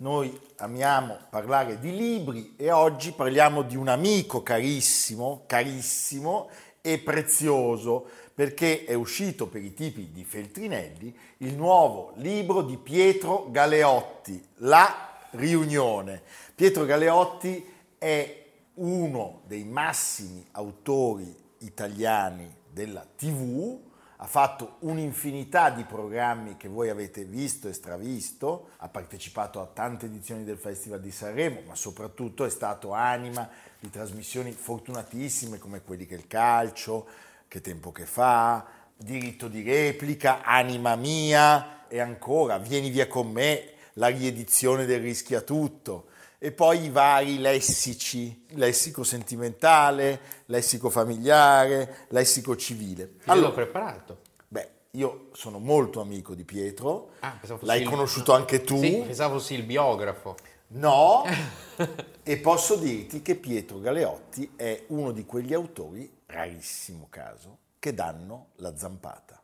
Noi amiamo parlare di libri e oggi parliamo di un amico carissimo, carissimo e prezioso perché è uscito per i tipi di Feltrinelli il nuovo libro di Pietro Galeotti, La riunione. Pietro Galeotti è uno dei massimi autori italiani della TV, ha fatto un'infinità di programmi che voi avete visto e stravisto, ha partecipato a tante edizioni del Festival di Sanremo, ma soprattutto è stato anima di trasmissioni fortunatissime come quelli che il calcio, che tempo che fa, diritto di replica, anima mia e ancora vieni via con me, la riedizione del Rischia Tutto e poi i vari lessici, lessico sentimentale, lessico familiare, lessico civile. Allora, l'ho preparato. Beh, io sono molto amico di Pietro, ah, l'hai il... conosciuto anche tu. Sì, pensavo fossi il biografo. No, e posso dirti che Pietro Galeotti è uno di quegli autori, rarissimo caso, che danno la zampata.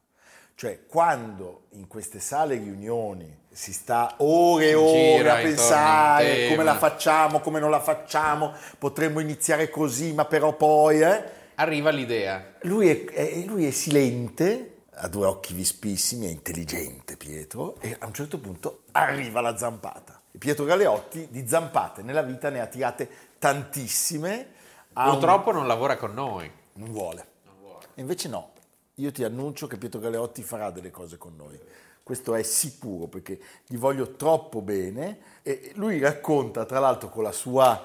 Cioè, quando in queste sale riunioni si sta ore e ore a pensare come la facciamo, come non la facciamo, potremmo iniziare così, ma però poi... Eh, Arriva l'idea. Lui è, è, lui è silente, ha due occhi vispissimi, è intelligente Pietro, e a un certo punto arriva la zampata. Pietro Galeotti di zampate nella vita ne ha tirate tantissime. Purtroppo un... non lavora con noi. Non vuole. Non vuole. E invece no, io ti annuncio che Pietro Galeotti farà delle cose con noi. Questo è sicuro perché gli voglio troppo bene e lui racconta, tra l'altro con la sua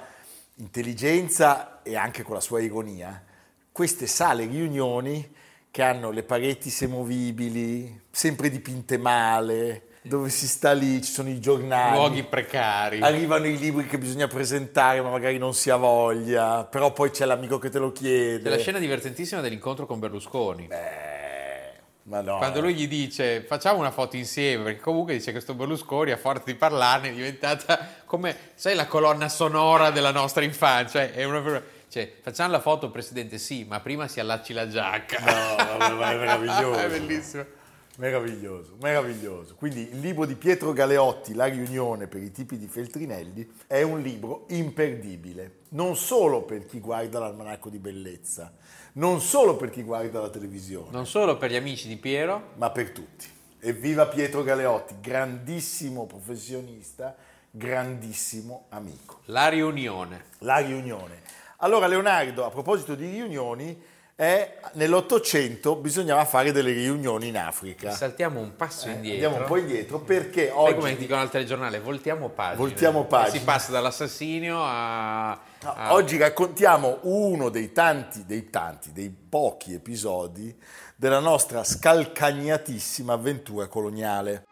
intelligenza e anche con la sua ironia, queste sale riunioni che hanno le pareti semovibili, sempre dipinte male, dove si sta lì, ci sono i giornali. Luoghi precari. Arrivano i libri che bisogna presentare, ma magari non si ha voglia, però poi c'è l'amico che te lo chiede. C'è la scena divertentissima dell'incontro con Berlusconi. Beh, ma no. Quando lui gli dice facciamo una foto insieme, perché comunque dice che questo Berlusconi a forza di parlarne è diventata come, sai, la colonna sonora della nostra infanzia. È una... Cioè, facciamo la foto, Presidente, sì, ma prima si allacci la giacca. No, ma è meraviglioso. è bellissimo. Meraviglioso, meraviglioso. Quindi il libro di Pietro Galeotti, La riunione per i tipi di Feltrinelli, è un libro imperdibile, non solo per chi guarda l'almanacco di bellezza, non solo per chi guarda la televisione. Non solo per gli amici di Piero, ma per tutti. Evviva Pietro Galeotti, grandissimo professionista, grandissimo amico. La riunione. La riunione. Allora Leonardo, a proposito di riunioni, eh, nell'Ottocento bisognava fare delle riunioni in Africa. Saltiamo un passo eh, indietro. Andiamo un po' indietro perché oggi... come dicono al telegiornale, voltiamo pagina. Voltiamo pagina. Si passa dall'assassinio a, no, a... Oggi raccontiamo uno dei tanti, dei tanti, dei pochi episodi della nostra scalcagnatissima avventura coloniale.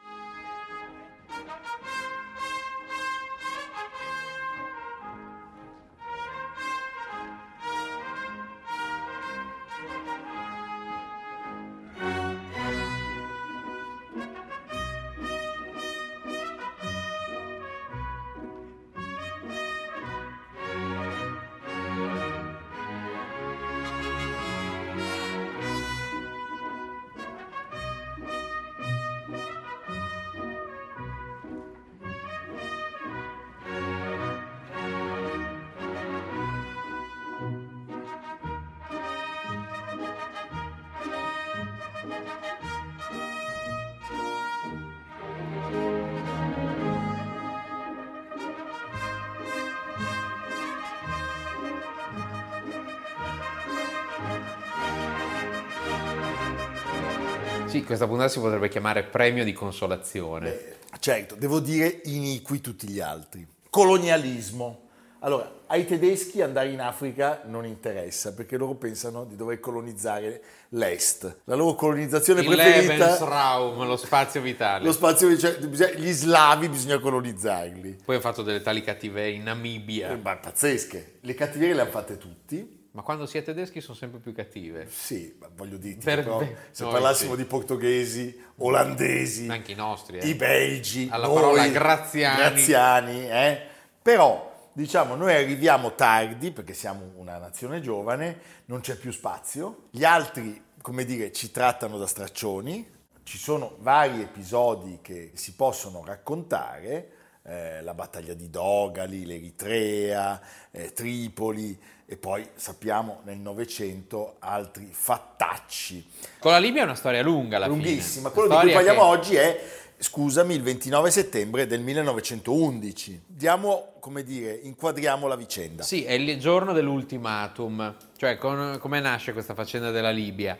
Sì, questa puntata si potrebbe chiamare premio di consolazione. Beh, certo, devo dire iniqui tutti gli altri. Colonialismo. Allora, ai tedeschi andare in Africa non interessa perché loro pensano di dover colonizzare l'Est. La loro colonizzazione Il preferita... Lebensraum, lo spazio vitale. Lo spazio, cioè, gli slavi bisogna colonizzarli. Poi hanno fatto delle tali cattiverie in Namibia. Eh, ma pazzesche. Le cattiverie le hanno fatte tutti, Ma quando si è tedeschi sono sempre più cattive. Sì, ma voglio dirti, Per- però, per- se parlassimo sì. di portoghesi, olandesi, Anche i nostri. eh. i belgi, Alla noi, parola graziani. graziani, eh? però diciamo noi arriviamo tardi perché siamo una nazione giovane, non c'è più spazio, gli altri come dire ci trattano da straccioni, ci sono vari episodi che si possono raccontare, eh, la battaglia di Dogali, l'Eritrea, eh, Tripoli e poi sappiamo nel Novecento altri fattacci Con la Libia è una storia lunga alla lunghissima. fine. Quello di cui parliamo che- oggi è, scusami, il 29 settembre del 1911. Diamo, come dire, inquadriamo la vicenda. Sì, è il giorno dell'ultimatum, cioè con- come nasce questa faccenda della Libia?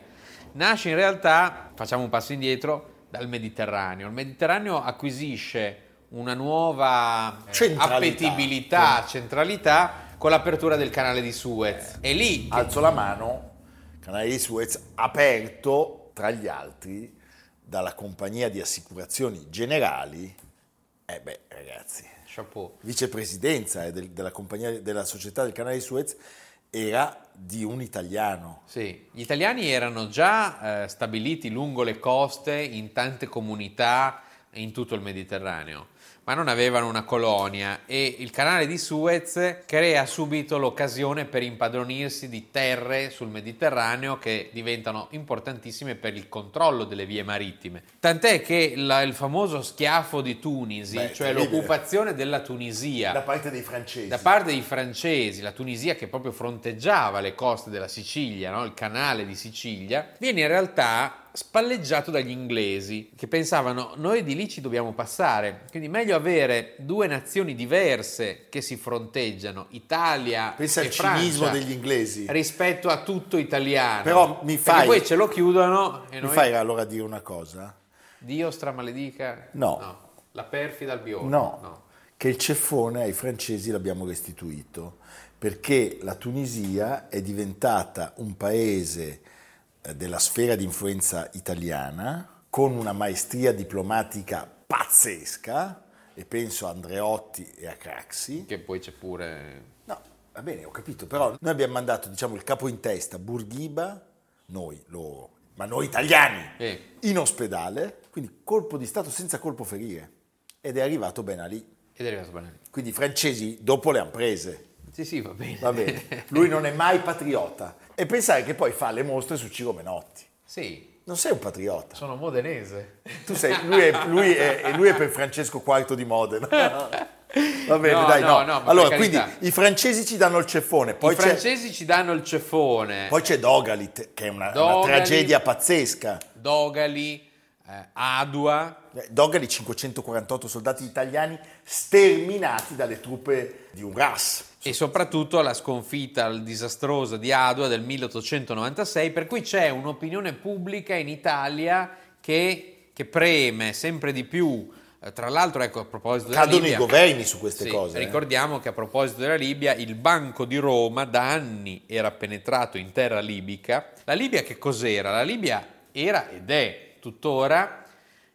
Nasce in realtà, facciamo un passo indietro, dal Mediterraneo. Il Mediterraneo acquisisce una nuova eh, Centralità. appetibilità, centralità con l'apertura del canale di Suez. E lì che- Alzo la mano, canale di Suez aperto, tra gli altri, dalla compagnia di assicurazioni generali. Eh beh, ragazzi, chapeau. vicepresidenza eh, del- della, compagnia, della società del canale di Suez era di un italiano. Sì, gli italiani erano già eh, stabiliti lungo le coste in tante comunità in tutto il Mediterraneo, ma non avevano una colonia e il canale di Suez crea subito l'occasione per impadronirsi di terre sul Mediterraneo che diventano importantissime per il controllo delle vie marittime. Tant'è che la- il famoso schiaffo di Tunisi, Beh, cioè terribile. l'occupazione della Tunisia, Da parte dei francesi. da parte dei francesi, la Tunisia che proprio fronteggiava le coste della Sicilia, no? il canale di Sicilia, viene in realtà spalleggiato dagli inglesi che pensavano noi di lì ci dobbiamo passare, quindi meglio avere due nazioni diverse che si fronteggiano, Italia Pensa e al cinismo Francia, degli inglesi. rispetto a tutto italiano. Però mi Perché fai- poi ce lo chiudono e Mi noi fai allora dire una cosa? Dio stramaledica. No. La perfida Albione. No, che il ceffone ai francesi l'abbiamo restituito perché la Tunisia è diventata un paese della sfera di influenza italiana con una maestria diplomatica pazzesca e penso a Andreotti e a Craxi. Che poi c'è pure No, va bene, ho capito, però noi abbiamo mandato diciamo il capo in testa Bourguiba, noi, loro, ma noi italiani, Eh. in ospedale, quindi colpo di Stato senza colpo ferire ed è arrivato Ben Ali. ed è arrivato bene. Quindi i francesi dopo le hanno prese, Sì, sì, va bene. va bene. Lui non è mai patriota. E pensare che poi fa le mostre su Ciro Menotti. Sì, Non sei un patriota. sono modenese. Tu sei, lui, è, lui è- lui è per Francesco IV di Modena. Va bene, No, dai, no, no. no, allora, quindi i francesi ci danno il ceffone, poi I c'è, francesi ci danno il ceffone. poi c'è Dogalit, che è una, una Dogalit. tragedia pazzesca. Dogali, eh, Adua. Eh, Dogali, 548 soldati italiani sterminati dalle truppe di un RAS. E soprattutto la sconfitta disastrosa di Adua del 1896, per cui c'è un'opinione pubblica in Italia che, che preme sempre di più. Eh, Tra l'altro, ecco, a proposito della Cadono i Libia, governi su queste Sì, cose. eh. Ricordiamo che a proposito della Libia, il Banco di Roma da anni era penetrato in terra libica. La Libia che cos'era? La Libia era ed è tuttora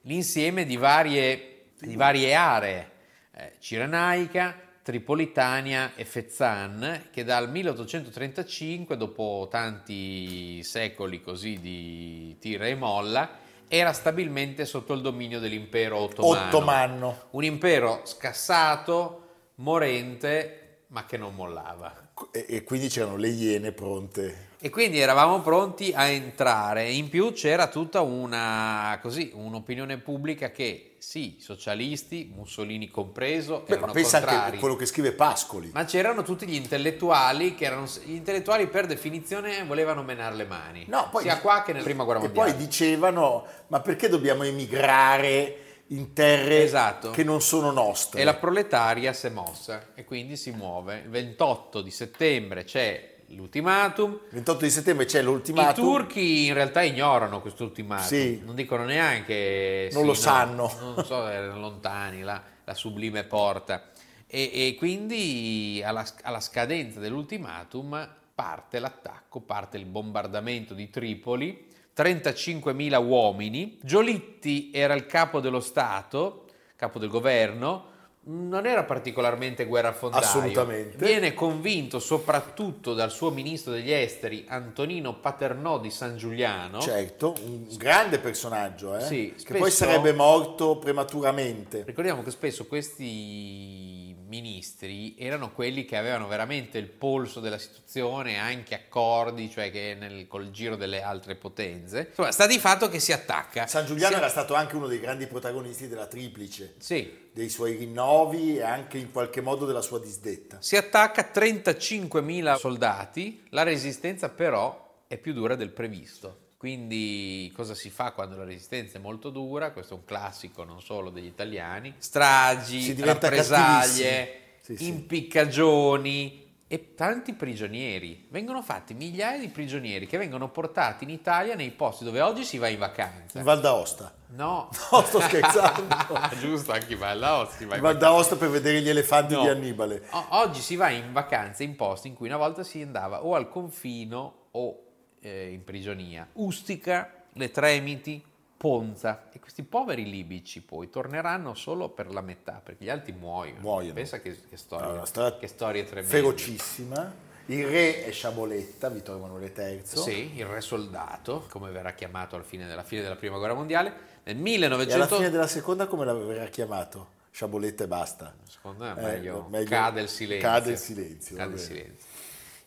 l'insieme di varie, di varie aree, eh, Cirenaica, Tripolitania e Fezzan, che dal 1835, dopo tanti secoli così di tira e molla, era stabilmente sotto il dominio dell'impero ottomano. Ottomano. Un impero scassato, morente, ma che non mollava. E, e quindi c'erano le iene pronte. E quindi eravamo pronti a entrare. In più c'era tutta una così, un'opinione pubblica che sì, socialisti, Mussolini compreso, Beh, erano ma pensa anche contrari. a quello che scrive Pascoli. Ma c'erano tutti gli intellettuali che erano gli intellettuali per definizione volevano menare le mani. No, poi sia qua che nella prima guerra e mondiale. poi dicevano, ma perché dobbiamo emigrare in terre Esatto. che non sono nostre? E la proletaria si è mossa e quindi si muove. Il 28 di settembre c'è l'ultimatum. Il 28 di settembre c'è I l'ultimatum. turchi in realtà ignorano questo ultimatum, Sì. non dicono neanche Non sì, lo no, sanno. non so, erano lontani la, la sublime porta. E, e quindi alla, alla scadenza dell'ultimatum parte l'attacco, parte il bombardamento di Tripoli, 35.000 uomini. Giolitti era il capo dello Stato, capo del governo, non era particolarmente guerrafondaio. Assolutamente. Viene convinto soprattutto dal suo ministro degli esteri Antonino Paternò di San Giuliano. Certo, un grande personaggio, eh? Sì, che spesso- poi sarebbe morto prematuramente. Ricordiamo che spesso questi ministri erano quelli che avevano veramente il polso della situazione, anche accordi, cioè che nel, col giro delle altre potenze. Insomma, sta di fatto che si attacca. San Giuliano Si- era stato anche uno dei grandi protagonisti della Triplice, Sì, dei suoi rinnovi e anche in qualche modo della sua disdetta. Si attacca 35.000 soldati, la resistenza però è più dura del previsto. Quindi cosa si fa quando la resistenza è molto dura? Questo è un classico non solo degli italiani. Stragi, rappresaglie. Sì, sì. impiccagioni e tanti prigionieri. Vengono fatti migliaia di prigionieri che vengono portati in Italia nei posti dove oggi si va in vacanza. In Val d'Aosta. No, No, sto scherzando. giusto, anche in Val d'Aosta si va In Val d'Aosta per vedere gli elefanti No. di Annibale. O- oggi si va in vacanza in posti in cui una volta si andava o al confino o eh, in prigionia. Ustica, le Tremiti, Ponza. E questi poveri libici poi torneranno solo per la metà, perché gli altri muoiono. Muoiono. Pensa che, che storie, Allora, storia che storie tremende. Ferocissima. Il re è Sciaboletta, Vittorio Emanuele III. Sì, il re soldato, come verrà chiamato alla fine della, fine della prima guerra mondiale. Nel E alla 1900... fine della seconda come l'aveva chiamato? Sciaboletta e basta. Secondo me Eh, meglio, meglio- cade il silenzio. cade il silenzio, Cade il silenzio.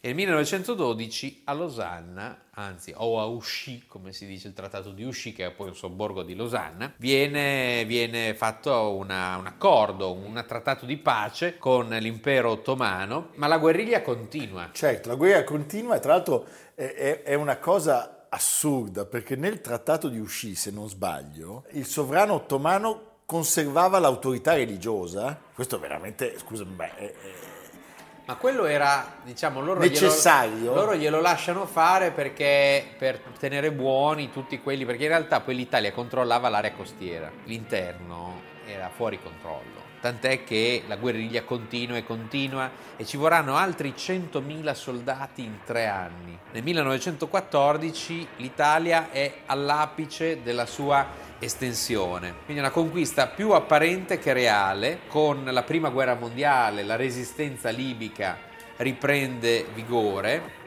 Nel 1912 a Losanna, anzi o a Usci, come si dice il trattato di Usci, che è poi un sobborgo di Losanna, viene, viene fatto una- un accordo, un trattato di pace con l'impero ottomano, ma la guerriglia continua. Certo, la guerra continua e tra l'altro è, è- è una cosa assurda perché nel trattato di Usci, se non sbaglio, il sovrano ottomano conservava l'autorità religiosa. Questo veramente, scusami, ma è- è- Ma quello era, diciamo, loro Necessario? Glielo, loro glielo lasciano fare perché per tenere buoni tutti quelli, perché in realtà poi l'Italia controllava l'area costiera, l'interno era fuori controllo. Tant'è che la guerriglia continua e continua e ci vorranno altri 100.000 soldati in tre anni. Nel 1914 l'Italia è all'apice della sua estensione, quindi una conquista più apparente che reale. Con la prima guerra mondiale la resistenza libica riprende vigore.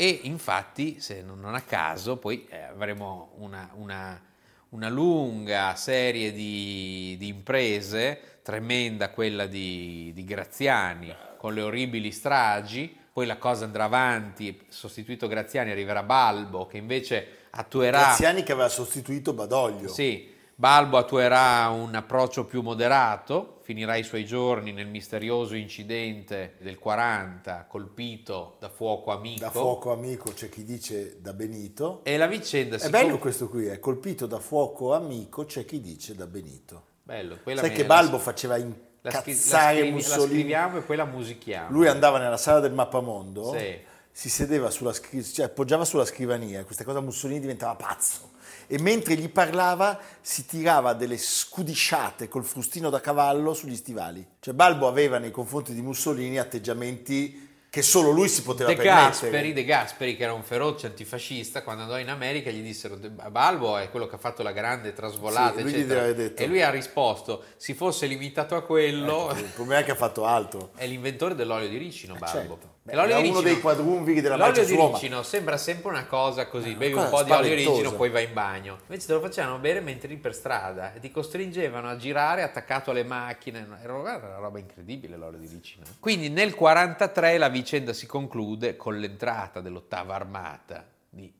E infatti, se non a caso, poi eh, avremo una, una- una lunga serie di, di imprese, tremenda quella di, di Graziani, con le orribili stragi, poi la cosa andrà avanti, sostituito Graziani arriverà Balbo, che invece attuerà... Graziani che aveva sostituito Badoglio. Sì, Balbo attuerà un approccio più moderato, finirà i suoi giorni nel misterioso incidente del 40, colpito da fuoco amico. Da fuoco amico c'è chi dice da Benito. E la vicenda È si bello con- questo qui, è colpito da fuoco amico c'è chi dice da Benito. Bello, quella Sai che la- Balbo faceva la, scri- la incazzare scrivi- la scriviamo e poi la musichiamo. Lui andava nella sala del mappamondo, Sì. si sedeva sulla scri- cioè appoggiava sulla scrivania, questa cosa Mussolini diventava pazzo. E mentre gli parlava si tirava delle scudisciate col frustino da cavallo sugli stivali. Cioè Balbo aveva nei confronti di Mussolini atteggiamenti che solo lui si poteva De permettere. Gasperi, De Gasperi, che era un feroce antifascista, quando andò in America gli dissero "De- Balbo è quello che ha fatto la grande trasvolata, Sì, lui detto. E lui ha risposto, si fosse limitato a quello, Ecco, il problema è che ha fatto altro. è l'inventore dell'olio di ricino, Balbo. certo. Beh, l'olio era di uno ricino- dei quadrumviri della L'olio di Roma. ricino sembra sempre una cosa così, bevi un po' di olio di ricino, poi vai in bagno. Invece te lo facevano bere mentre eri per strada e ti costringevano a girare attaccato alle macchine. Era una era una roba incredibile l'olio di ricino. Quindi nel 43 la vicenda si conclude con l'entrata dell'ottava armata di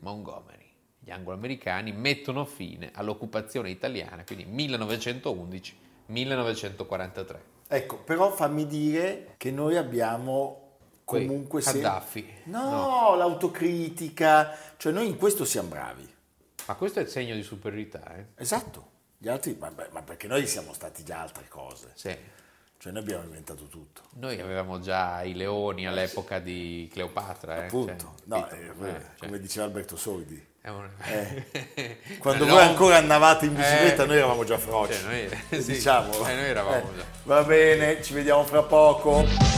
Montgomery. Gli anglo-americani mettono fine all'occupazione italiana, quindi 1911-1943. Ecco, però fammi dire che noi abbiamo Comunque... se- Gheddafi. No, l'autocritica, cioè noi in questo siamo bravi. Ma questo è il segno di superiorità, eh? Esatto. Gli altri, ma, ma perché noi siamo stati già altre cose. Sì. Cioè noi abbiamo inventato tutto. Noi avevamo già i leoni all'epoca di Cleopatra, eh? Appunto. Cioè, no, capito? eh, Eh, cioè, come diceva Alberto Sordi. è un- Quando No, voi ancora andavate in bicicletta Eh. noi eravamo già froci. Cioè, noi- sì, diciamolo. eh, noi eravamo Eh, già. Va bene, ci vediamo fra poco.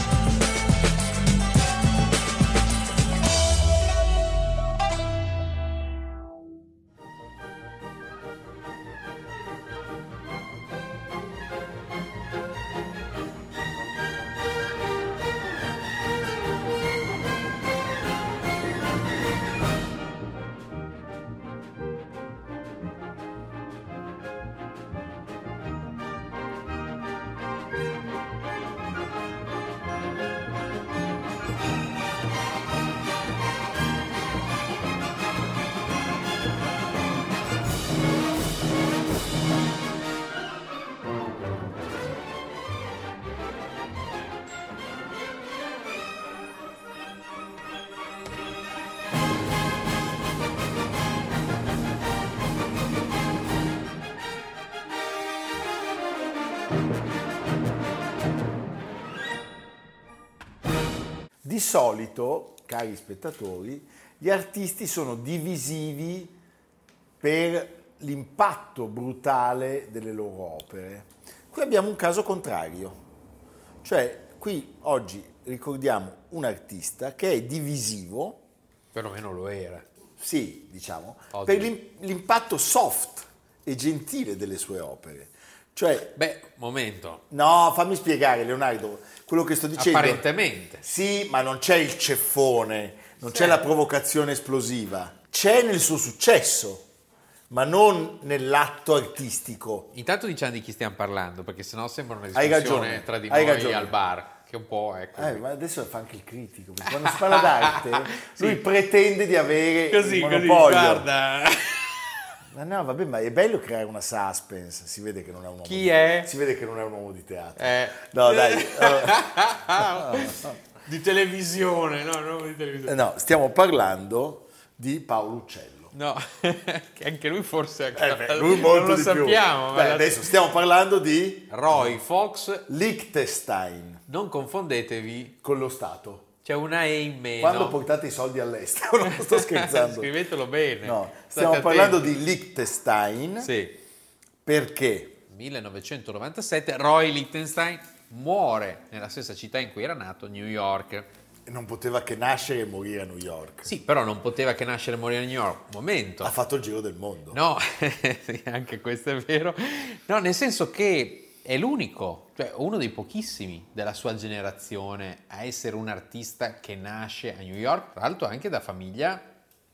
Solito, cari spettatori, gli artisti sono divisivi per l'impatto brutale delle loro opere. Qui abbiamo un caso contrario, cioè qui oggi ricordiamo un artista che è divisivo, Perlomeno lo era. sì, diciamo, Oggi. per l'im- l'impatto soft e gentile delle sue opere. Cioè, Beh, momento. no, fammi spiegare Leonardo, quello che sto dicendo... Apparentemente. Sì, ma non c'è il ceffone, non c'è la provocazione esplosiva. C'è nel suo successo, ma non nell'atto artistico. Intanto diciamo di chi stiamo parlando, perché sennò sembra una discussione ragione, tra di hai noi ragione. al bar, che un po' è così. Eh, ma adesso fa anche il critico, perché quando si parla d'arte, Sì. lui pretende di avere Così, il così, monopolio. guarda. Ma no, vabbè, ma è bello creare una suspense, si vede che non è un uomo Chi di è? Si vede che non è un uomo di teatro. Eh. No, dai. di televisione, no, no, di televisione. Eh, No, stiamo parlando di Paolo Uccello. No, che anche lui forse Eh beh, lui molto non lo sappiamo. Beh, la- adesso stiamo parlando di Roy Fox, Liechtenstein non confondetevi, con lo Stato. C'è una E in meno. Quando portate i soldi all'estero, non sto scherzando. Scrivetelo bene. No, stiamo parlando attenti. di Liechtenstein Sì. perché 1997 Roy Lichtenstein muore nella stessa città in cui era nato, New York. non poteva che nascere e morire a New York. Sì, però non poteva che nascere e morire a New York. Momento. Ha fatto il giro del mondo. No, anche questo è vero. No, nel senso che è l'unico, cioè uno dei pochissimi della sua generazione a essere un artista che nasce a New York, tra l'altro anche da famiglia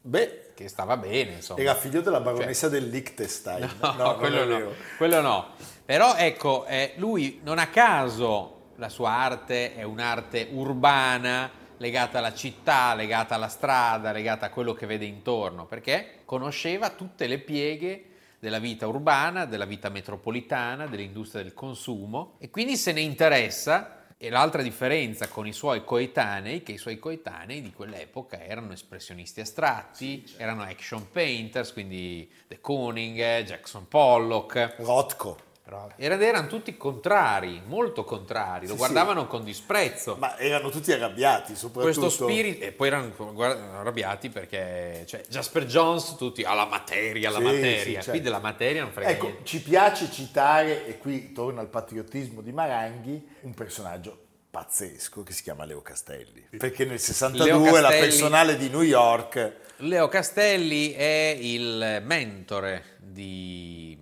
Beh, che stava bene, insomma. era figlio della baronessa del Liechtenstein. No, non quello no, quello no. Però ecco, eh, lui non a caso la sua arte è un'arte urbana, legata alla città, legata alla strada, legata a quello che vede intorno, perché conosceva tutte le pieghe della vita urbana, della vita metropolitana, dell'industria del consumo e quindi se ne interessa. E l'altra differenza con i suoi coetanei, che i suoi coetanei di quell'epoca erano espressionisti astratti, erano action painters, quindi De Kooning, Jackson Pollock, Rothko. Erano, erano tutti contrari, molto contrari, lo Sì, guardavano con disprezzo. Ma erano tutti arrabbiati, soprattutto. Questo spirito, e poi erano guarda, arrabbiati perché cioè, Jasper Jones, tutti alla materia, alla Sì, materia. sì, certo. Qui della materia non frega Ecco, niente. ci piace citare, e qui torna al patriottismo di Maranghi, un personaggio pazzesco che si chiama Leo Castelli. Perché nel 62 Leo la Castelli- personale di New York Leo Castelli è il mentore di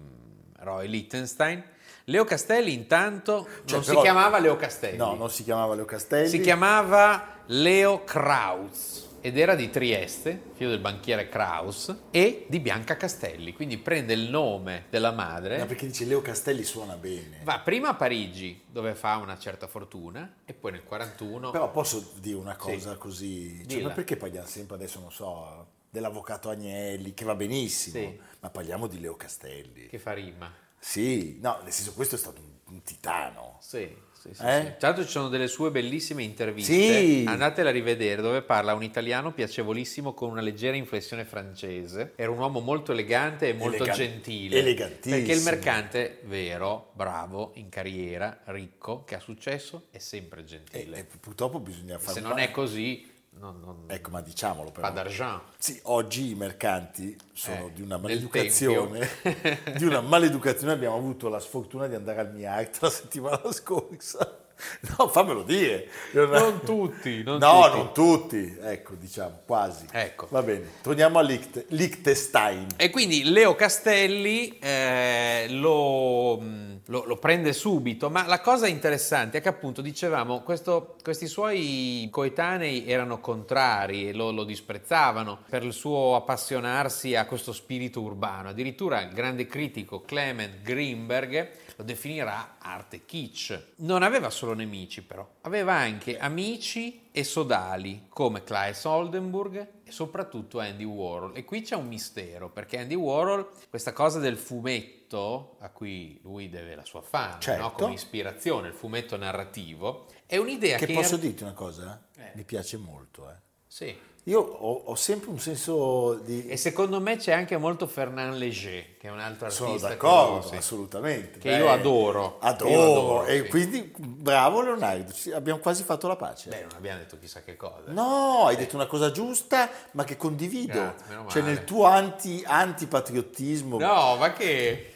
Roy Lichtenstein. Leo Castelli intanto Cioè, non si però- chiamava Leo Castelli, No, non si chiamava Leo Castelli. si chiamava Leo Kraus ed era di Trieste, figlio del banchiere Kraus, e di Bianca Castelli, quindi prende il nome della madre. No, perché dice Leo Castelli suona bene. Va prima a Parigi, dove fa una certa fortuna, e poi nel 41 Però posso dire una cosa così? Cioè, ma perché parliamo sempre adesso, non so, dell'avvocato Agnelli, che va benissimo, Sì. ma parliamo di Leo Castelli. che fa rima. Sì, no, nel senso questo è stato un, un titano. Sì, sì, sì, Eh? sì. L'altro ci sono delle sue bellissime interviste, Sì. andatela a rivedere, dove parla un italiano piacevolissimo con una leggera inflessione francese. Era un uomo molto elegante e molto Elegan- gentile. elegantissimo. Perché il mercante vero, bravo, in carriera, ricco, che ha successo, è sempre E, gentile. e purtroppo bisogna fare Se non è così, non, non Ecco, ma diciamolo però. pas d'argent. Sì, oggi i mercanti sono Eh, di una maleducazione. di una maleducazione. Abbiamo avuto la sfortuna di andare al MIART la settimana scorsa. No, fammelo dire. Non tutti, non no, tutti. non tutti. Ecco, diciamo, quasi. Ecco. Va bene, torniamo a Licht- Liechtenstein. E quindi Leo Castelli eh, lo, mh, lo- lo prende subito, ma la cosa interessante è che appunto dicevamo, questo- questi suoi coetanei erano contrari e lo, lo disprezzavano per il suo appassionarsi a questo spirito urbano. Addirittura il grande critico Clement Greenberg lo definirà arte kitsch. Non aveva solo nemici però, aveva anche amici e sodali come Claes Oldenburg e soprattutto Andy Warhol. E qui c'è un mistero, perché Andy Warhol, questa cosa del fumetto, a cui lui deve la sua fama, Certo. no? come ispirazione, il fumetto narrativo, è un'idea Che che... posso in- dirti una cosa? Eh. Mi piace molto, eh. Sì. Io ho, ho sempre un senso di... E secondo me c'è anche molto Fernand Léger, che è un altro artista Sono che d'accordo, sì. assolutamente. Che io adoro. Adoro. Che io adoro, e sì. quindi bravo Leonardo, abbiamo quasi fatto la pace. Beh, non abbiamo detto chissà che cosa. No, hai detto una cosa giusta, ma che condivido. Grazie, cioè nel tuo anti, antipatriottismo. No, ma che...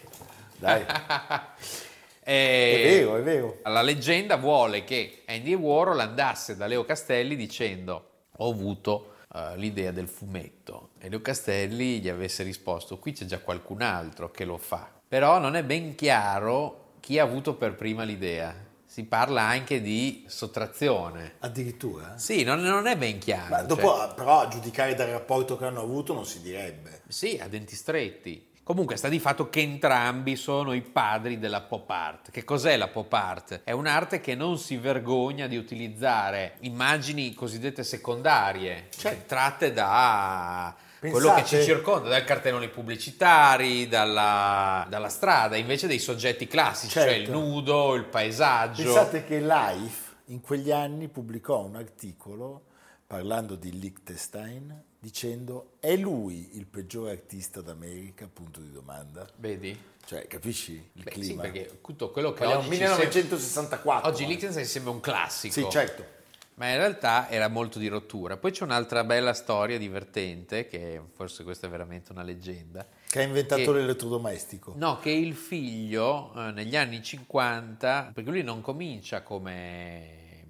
Dai, Eh, è vero, è vero. La leggenda vuole che Andy Warhol andasse da Leo Castelli dicendo ho avuto eh, l'idea del fumetto e Leo Castelli gli avesse risposto qui c'è già qualcun altro che lo fa. Però non è ben chiaro chi ha avuto per prima l'idea. Si parla anche di sottrazione. Addirittura? Sì, non, non è ben chiaro. Ma cioè- dopo, però, a giudicare dal rapporto che hanno avuto non si direbbe. Sì, a denti stretti. Comunque sta di fatto che entrambi sono i padri della pop art. Che cos'è la pop art? È un'arte che non si vergogna di utilizzare immagini cosiddette secondarie, Certo. tratte da quello che ci Pensate- circonda, dai cartelloni pubblicitari, dalla, dalla strada, invece dei soggetti classici, cioè il Certo. nudo, il paesaggio. Pensate che Life in quegli anni pubblicò un articolo parlando di Liechtenstein dicendo è lui il peggiore artista d'America, punto di domanda. Vedi? Cioè, capisci il Beh, sì, clima? perché tutto quello che Parliamo oggi ci sembra- 1964. Oggi eh. Liechtenstein sembra un classico. Sì, certo. Ma in realtà era molto di rottura. Poi c'è un'altra bella storia divertente, che forse questa è veramente una leggenda. Che ha inventato Che- l'elettrodomestico. No, che il figlio eh, negli anni 50, perché lui non comincia come,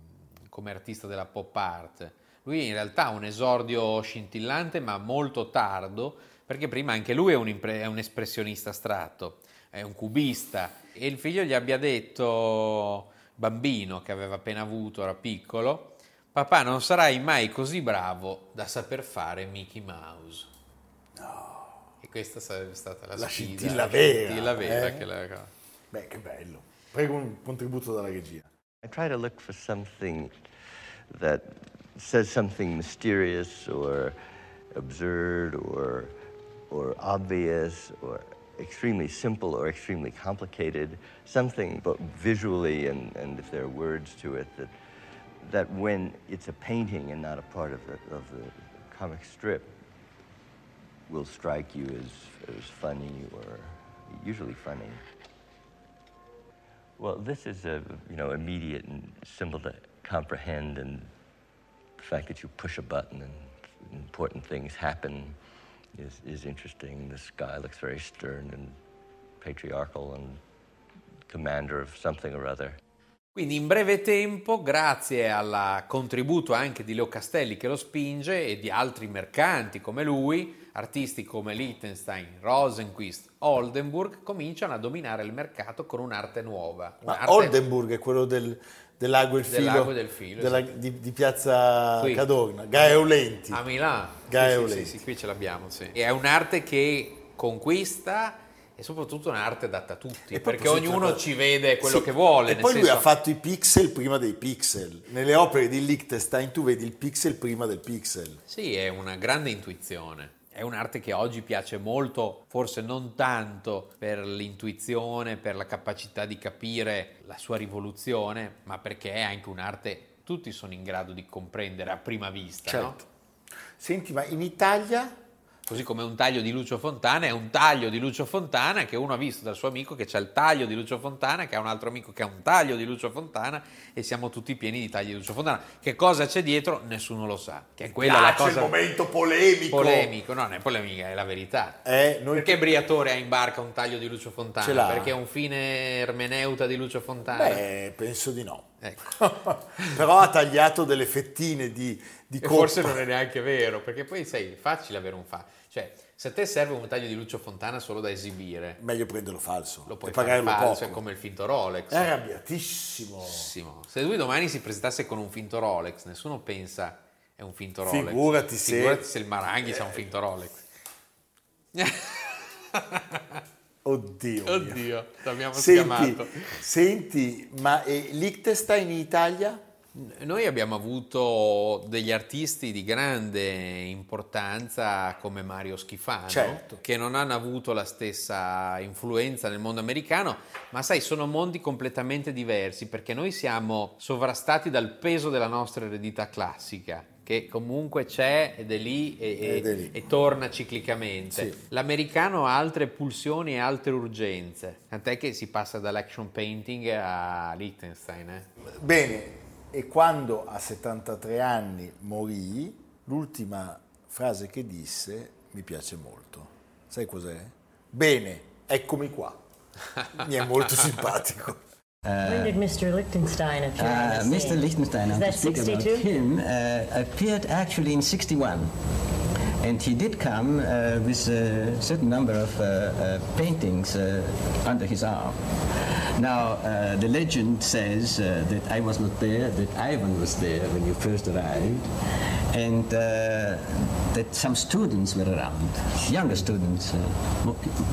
come artista della pop art, lui in realtà ha un esordio scintillante ma molto tardo, perché prima anche lui è un, impre- è un espressionista astratto, è un cubista, e il figlio gli abbia detto, bambino che aveva appena avuto, era piccolo, papà non sarai mai così bravo da saper fare Mickey Mouse. E questa sarebbe stata la, La sfida, scintilla la vera, scintilla vera eh? che la- Beh, che bello. Prego un contributo dalla regia. I try to look for something that says something mysterious or absurd or, or obvious or extremely simple or extremely complicated, something but visually and, and if there are words to it that, that when it's a painting and not a part of the, of the comic strip will strike you as, as funny or usually funny. Well, this is a you know immediate and simple to comprehend, and the fact that you push a button and important things happen is is interesting. The sky looks very stern and patriarchal and commander of something or other. Quindi in breve tempo, grazie al contributo anche di Leo Castelli che lo spinge e di altri mercanti come lui, artisti come Liechtenstein, Rosenquist, Oldenburg cominciano a dominare il mercato con un'arte nuova. Ma un'arte- Oldenburg è quello del, dell'ago e il filo, e del filo, della- esatto. di, di piazza Qui. Cadorna, Gaeolenti. A Milano. Gaia Sì, sì, sì, qui ce l'abbiamo, sì. È un'arte che conquista e soprattutto un'arte adatta a tutti, E perché ognuno cosa- ci vede quello Sì, che vuole. E poi lui senso- ha fatto i pixel prima dei pixel. Nelle opere di Liechtenstein tu vedi il pixel prima del pixel. Sì, è una grande intuizione. È un'arte che oggi piace molto, forse non tanto per l'intuizione, per la capacità di capire la sua rivoluzione, ma perché è anche un'arte tutti sono in grado di comprendere a prima vista, no? Certo. Senti, ma in Italia Così come un taglio di Lucio Fontana è un taglio di Lucio Fontana che uno ha visto dal suo amico che c'è il taglio di Lucio Fontana, che ha un altro amico che ha un taglio di Lucio Fontana e siamo tutti pieni di tagli di Lucio Fontana. Che cosa c'è dietro? Nessuno lo sa. Che è quella la cosa il momento polemico. polemico, no, non è polemica, è la verità. Eh, noi- Perché Briatore ha in barca un taglio di Lucio Fontana? Perché è un fine ermeneuta di Lucio Fontana? Beh, penso di no. Ecco. Però ha tagliato delle fettine di, di forse non è neanche vero, perché poi sai, è facile avere un fa. Cioè, se a te serve un taglio di Lucio Fontana solo da esibire, Meglio prenderlo falso lo puoi e pagarlo falso, poco. è come il finto Rolex. È arrabbiatissimo. Se lui domani si presentasse con un finto Rolex, nessuno pensa è un finto Rolex. Figurati se- Figurati se il Maranghi c'ha un finto Rolex. Oddio. Oddio, l'abbiamo Senti, schiamato. senti, ma eh, Liechtenstein in Italia? Noi abbiamo avuto degli artisti di grande importanza come Mario Schifano, Certo. che non hanno avuto la stessa influenza nel mondo americano, ma sai, sono mondi completamente diversi perché noi siamo sovrastati dal peso della nostra eredità classica, che comunque c'è ed è lì e, e- Ed è lì. e torna ciclicamente. Sì. L'americano ha altre pulsioni e altre urgenze, tant'è che si passa dall'action painting a Liechtenstein. eh. Bene, e quando a 73 anni morì, l'ultima frase che disse mi piace molto. Sai cos'è? Bene, eccomi qua. Mi è molto simpatico. When did Mr. Lichtenstein appear Uh, the Mr. Is I'm to speak about 62? him, uh, appeared actually in 61. And he did come uh, with a certain number of uh, uh, paintings uh, under his arm. Now, uh, the legend says uh, that I was not there, that Ivan was there when you first arrived, and uh, that some students were around, younger students uh,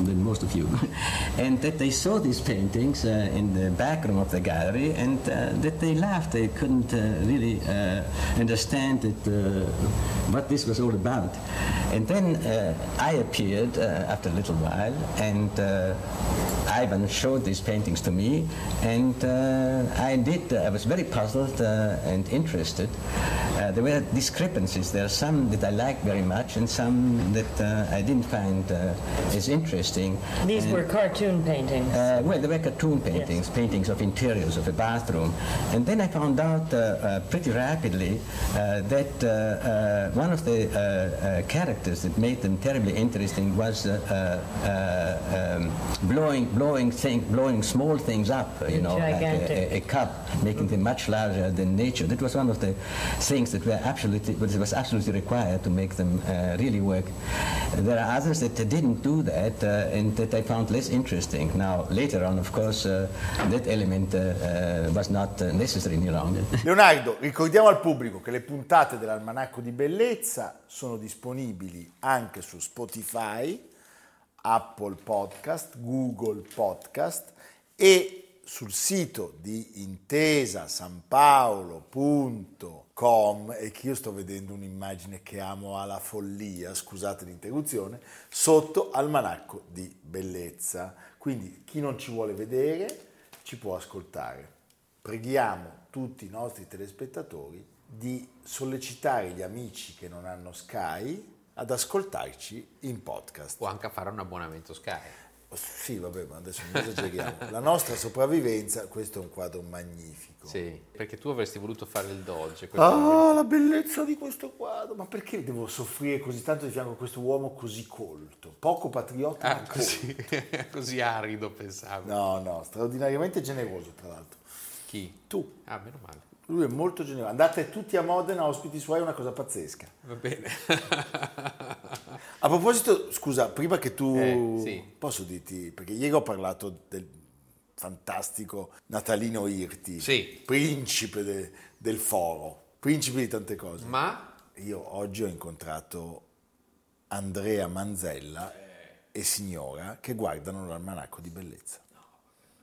than most of you, and that they saw these paintings uh, in the back room of the gallery, and uh, that they laughed. They couldn't really understand uh, what this was all about. And then I appeared after a little while, and Ivan showed these paintings to me, and uh, I did. I was very puzzled uh, and interested. Uh, there were discrepancies. There are some that I liked very much, and some that uh, I didn't find uh, as interesting. These And- were cartoon paintings. uh, well, they were cartoon paintings, paintings of interiors of a bathroom. And then I found out uh, uh, pretty rapidly uh, that uh, uh, one of the uh, uh, characters that made them terribly interesting was uh, uh, uh, um, blowing, blowing, thing, blowing small things up, you know, like a, a, a cup, making them much larger than nature. That was one of the things that were absolutely, that was absolutely required to make them uh, really work. There are others that didn't do that uh, and that I found less interesting. Now, later on, of course, uh, that element uh, uh, was not uh, necessary any longer. Leonardo, ricordiamo al pubblico che le puntate dell'Almanacco di Bellezza sono disponibili anche su Spotify, Apple Podcast, Google Podcast e sul sito di intesasanpaolo.com e che io sto vedendo un'immagine che amo alla follia, scusate l'interruzione, sotto Almanacco di Bellezza. Quindi chi non ci vuole vedere ci può ascoltare. Preghiamo tutti i nostri telespettatori di sollecitare gli amici che non hanno Sky ad ascoltarci in podcast. O anche a fare un abbonamento Sky. Sì, vabbè, ma adesso non esageriamo. La nostra sopravvivenza, questo è un quadro magnifico. Sì, perché tu avresti voluto fare il questo Ah, la bellezza di questo quadro! Ma perché devo soffrire così tanto di fianco a questo uomo così colto? Poco patriota, Ah, ma così, così arido pensavo. No, no, straordinariamente generoso, tra l'altro. Chi? Tu. Ah, meno male. Lui è molto generoso. Andate tutti a Modena, ospiti suoi, è una cosa pazzesca. Va bene. A proposito, scusa, prima che tu... Eh, sì. Posso dirti, perché ieri ho parlato del fantastico Natalino Irti, Sì. principe de- del foro, principe di tante cose. Ma Io oggi ho incontrato Andrea Manzella e signora che guardano l'almanacco di bellezza.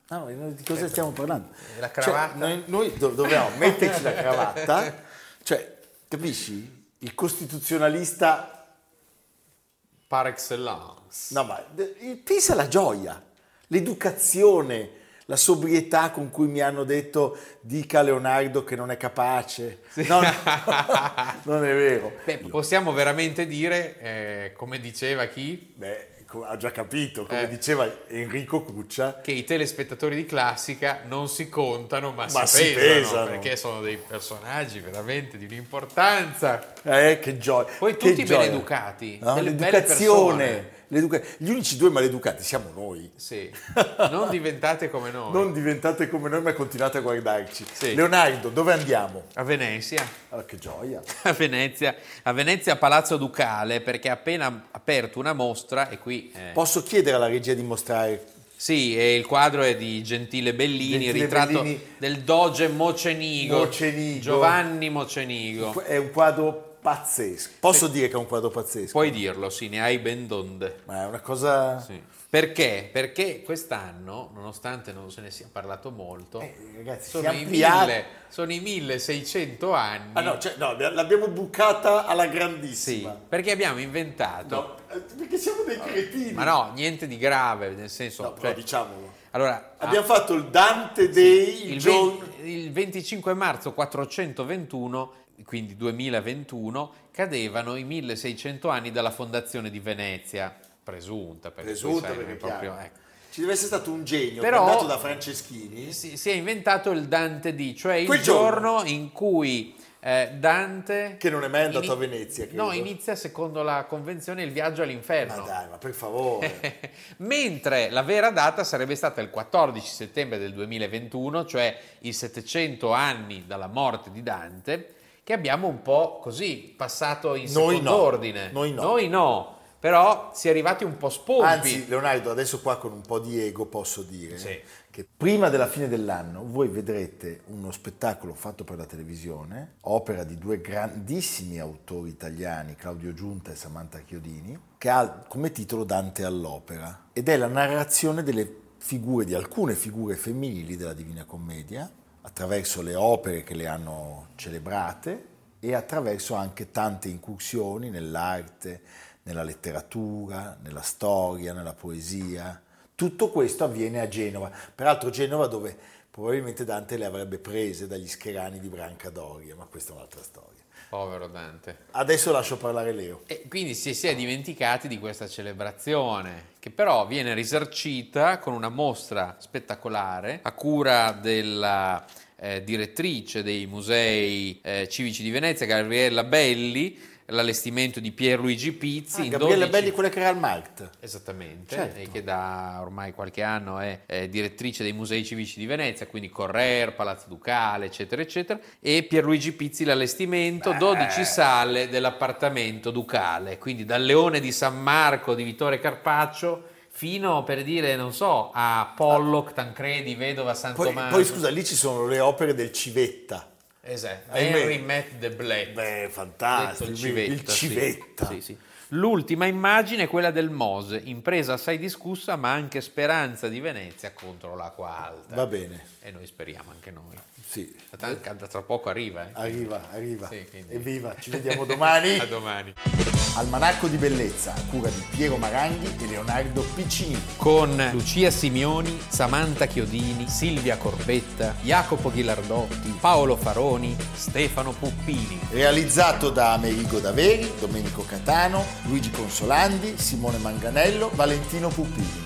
No, di cosa stiamo parlando? La Cioè, cravatta? noi, noi do- dobbiamo metterci la cravatta, cioè, capisci? Il costituzionalista par excellence. No, ma pensa alla gioia, l'educazione, la sobrietà con cui mi hanno detto dica a Leonardo che non è capace. No, no, non è vero. Beh, possiamo veramente dire, eh, come diceva chi, Beh, ha già capito, come Eh. diceva Enrico Cuccia, che i telespettatori di classica non si contano ma, Ma si, si pesano, pesano. perché sono dei personaggi veramente di un'importanza. eh, che gioia. Poi che tutti ben gioia. educati, No, belle l'educazione. Gli unici due maleducati siamo noi. Sì, non diventate come noi. Non diventate come noi, ma continuate a guardarci. Sì. Leonardo, dove andiamo? A Venezia. Ah, che gioia. A Venezia, a Venezia Palazzo Ducale perché ha appena aperto una mostra e qui eh, Posso chiedere alla regia di mostrare sì, e il quadro è di Gentile Bellini, Gentile ritratto Bellini. del doge Mocenigo, Mocenigo. Giovanni Mocenigo. È un quadro pazzesco. Posso dire che è un quadro pazzesco? Puoi dirlo, sì, ne hai ben donde. Ma è una cosa... Sì. Perché? Perché quest'anno, nonostante non se ne sia parlato molto, Eh, ragazzi, sono, i mille, sono i 1600 anni. Ah no, cioè, no, l'abbiamo bucata alla sì, grandissima. perché abbiamo inventato... No, eh, perché siamo dei cretini. Ma no, niente di grave, nel senso... No, però cioè, diciamolo. allora, Abbiamo fatto il Dante Day, il, il, giorno... ven- il 25 marzo 421 quindi 2021, cadevano i 1600 anni dalla fondazione di Venezia, presunta, perché Presunta, sai, perché proprio... ecco. Ci deve essere stato un genio Però- da Franceschini. Si, si è inventato il Dante D, cioè il Quel giorno in cui eh, Dante... Che non è mai andato a Venezia, credo. No, inizia secondo la convenzione il viaggio all'inferno. Ma dai, ma per favore. Mentre la vera data sarebbe stata il 14 settembre del 2021, cioè i 700 anni dalla morte di Dante, che abbiamo un po' così passato in Noi secondo no, ordine. noi no. Noi no, però si è arrivati un po' spompi. Anzi, Leonardo, adesso qua con un po' di ego posso dire Sì. che prima della fine dell'anno voi vedrete uno spettacolo fatto per la televisione, opera di due grandissimi autori italiani, Claudio Giunta e Samantha Chiodini, che ha come titolo Dante all'opera ed è la narrazione delle figure, di alcune figure femminili della Divina Commedia, attraverso le opere che le hanno celebrate e attraverso anche tante incursioni nell'arte, nella letteratura, nella storia, nella poesia. Tutto questo avviene a Genova, peraltro Genova dove probabilmente Dante le avrebbe prese dagli scherani di Brancadoria, ma questa è un'altra storia. Povero Dante. Adesso lascio parlare Leo. E quindi si, si è dimenticati di questa celebrazione, che però viene risarcita con una mostra spettacolare a cura della eh, direttrice dei musei eh, civici di Venezia, Gabriella Belli, l'allestimento di Pierluigi Pizzi. Ah, in Gabriella 12 Belli, quella che era al Markt. Esattamente, Certo. e che da ormai qualche anno è, eh, direttrice dei musei civici di Venezia, quindi Correr, Palazzo Ducale, eccetera, eccetera, e Pierluigi Pizzi l'allestimento, 12 sale dell'appartamento ducale, quindi dal Leone di San Marco di Vittore Carpaccio fino, per dire, non so, a Pollock, Tancredi, Vedova, San Poi, poi, scusa, lì ci sono le opere del Civetta. Esatto. Henry Met de Bled. Beh, fantastico. Il il civetta. sì. Civetta. Sì, sì. L'ultima immagine è quella del Mose, impresa assai discussa, ma anche speranza di Venezia contro l'acqua alta. Va bene, E noi speriamo anche noi. sì. Tanto- Tra poco arriva. Eh. Arriva, arriva. Sì, quindi- Evviva, ci vediamo domani. A domani. Almanacco di bellezza, a cura di Piero Maranghi e Leonardo Piccini. Con Lucia Simioni, Samantha Chiodini, Silvia Corbetta, Jacopo Ghilardotti, Paolo Faroni, Stefano Puppini. Realizzato da Amerigo Daveri, Domenico Catano, Luigi Consolandi, Simone Manganello, Valentino Puppini.